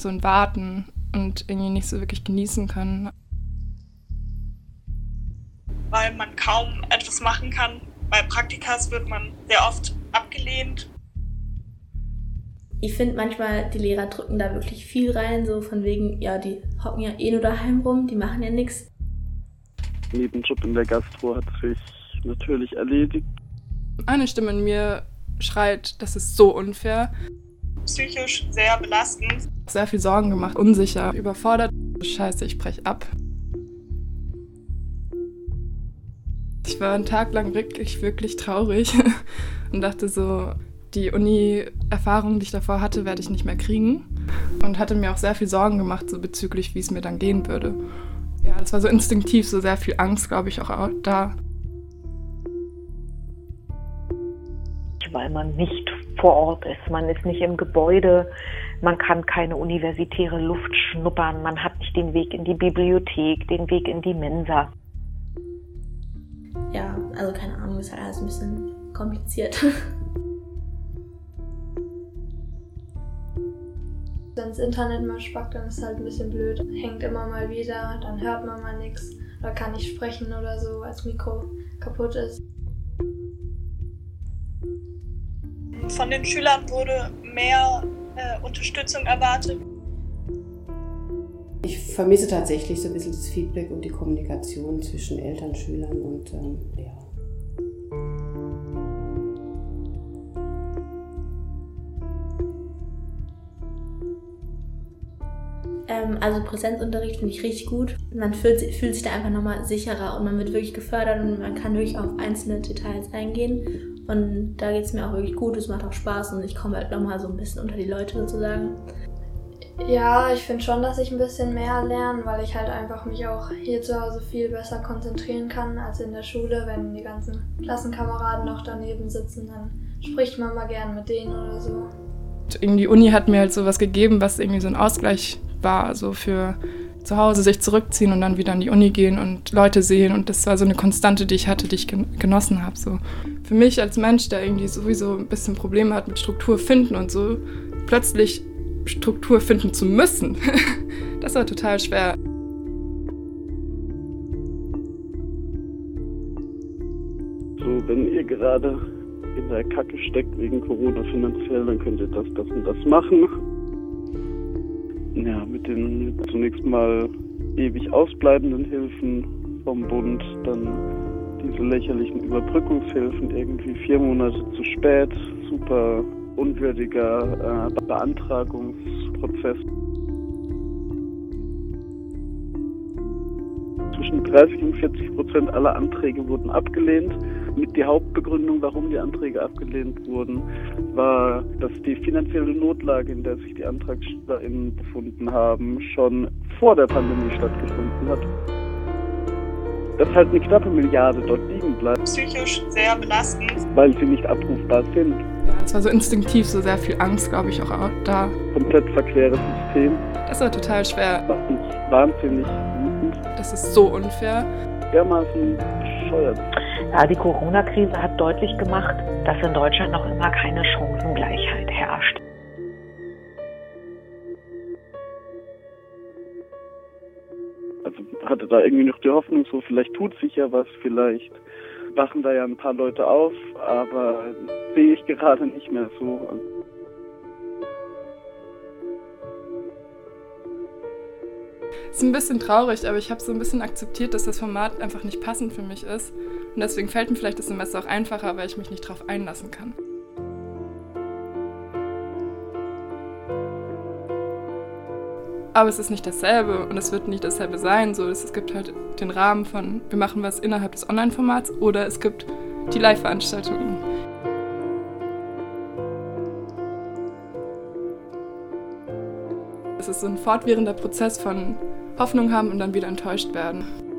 so ein Warten und irgendwie nicht so wirklich genießen können. Weil man kaum etwas machen kann. Bei Praktikas wird man sehr oft abgelehnt. Ich finde manchmal, die Lehrer drücken da wirklich viel rein, so von wegen, ja, die hocken ja eh nur daheim rum, die machen ja nichts. Nebenjob in der Gastro hat sich natürlich erledigt. Eine Stimme in mir schreit, das ist so unfair. Psychisch sehr belastend. Sehr viel Sorgen gemacht, unsicher, überfordert. Scheiße, ich brech ab. Ich war einen Tag lang wirklich, wirklich traurig und dachte so, die Uni-Erfahrung, die ich davor hatte, werde ich nicht mehr kriegen. Und hatte mir auch sehr viel Sorgen gemacht, so bezüglich, wie es mir dann gehen würde. Ja, das war so instinktiv, so sehr viel Angst, glaube ich, auch da. Weil man nicht vor Ort ist, man ist nicht im Gebäude, man kann keine universitäre Luft schnuppern, man hat nicht den Weg in die Bibliothek, den Weg in die Mensa. Ja, also keine Ahnung, ist halt alles ein bisschen kompliziert. Wenn das Internet mal spackt, dann ist es halt ein bisschen blöd. Hängt immer mal wieder, dann hört man mal nichts oder kann nicht sprechen oder so, als Mikro kaputt ist. Von den Schülern wurde mehr äh, Unterstützung erwartet. Ich vermisse tatsächlich so ein bisschen das Feedback und die Kommunikation zwischen Eltern, Schülern und ähm, Lehrern. Ähm, also Präsenzunterricht finde ich richtig gut. Man fühlt, fühlt sich da einfach nochmal sicherer und man wird wirklich gefördert und man kann wirklich auf einzelne Details eingehen. Und da geht es mir auch wirklich gut, es macht auch Spaß und ich komme halt nochmal so ein bisschen unter die Leute sozusagen. Ja, ich finde schon, dass ich ein bisschen mehr lerne, weil ich halt einfach mich auch hier zu Hause viel besser konzentrieren kann als in der Schule. Wenn die ganzen Klassenkameraden noch daneben sitzen, dann spricht man mal gern mit denen oder so. Irgendwie die Uni hat mir halt sowas gegeben, was irgendwie so ein Ausgleich war, so für zu Hause sich zurückziehen und dann wieder in die Uni gehen und Leute sehen. Und das war so eine Konstante, die ich hatte, die ich genossen habe. So. Für mich als Mensch, der irgendwie sowieso ein bisschen Probleme hat mit Struktur finden und so, plötzlich Struktur finden zu müssen, das war total schwer. So, wenn ihr gerade in der Kacke steckt wegen Corona finanziell, dann könnt ihr das, das und das machen. Ja, mit den zunächst mal ewig ausbleibenden Hilfen vom Bund, dann diese lächerlichen Überbrückungshilfen, irgendwie vier Monate zu spät, super unwürdiger äh, Beantragungsprozess. Zwischen 30 und 40 Prozent aller Anträge wurden abgelehnt. Mit die Hauptbegründung, warum die Anträge abgelehnt wurden, war, dass die finanzielle Notlage, in der sich die AntragstellerInnen befunden haben, schon vor der Pandemie stattgefunden hat. Dass halt eine knappe Milliarde dort liegen bleibt. Psychisch sehr belastend. Weil sie nicht abrufbar sind. Ja, es war so instinktiv, so sehr viel Angst, glaube ich, auch da. Komplett verqueres System. Das war total schwer. Macht mich wahnsinnig wütend. Das ist so unfair. Dermaßen bescheuert. Ja, die Corona-Krise hat deutlich gemacht, dass in Deutschland noch immer keine Chancengleichheit herrscht. Also hatte da irgendwie noch die Hoffnung, so vielleicht tut sich ja was, vielleicht wachen da ja ein paar Leute auf, aber sehe ich gerade nicht mehr so. Ist ein bisschen traurig, aber ich habe so ein bisschen akzeptiert, dass das Format einfach nicht passend für mich ist. Und deswegen fällt mir vielleicht das Semester auch einfacher, weil ich mich nicht darauf einlassen kann. Aber es ist nicht dasselbe und es wird nicht dasselbe sein. So, es gibt halt den Rahmen von, wir machen was innerhalb des Online-Formats oder es gibt die Live-Veranstaltungen. Es ist so ein fortwährender Prozess von Hoffnung haben und dann wieder enttäuscht werden.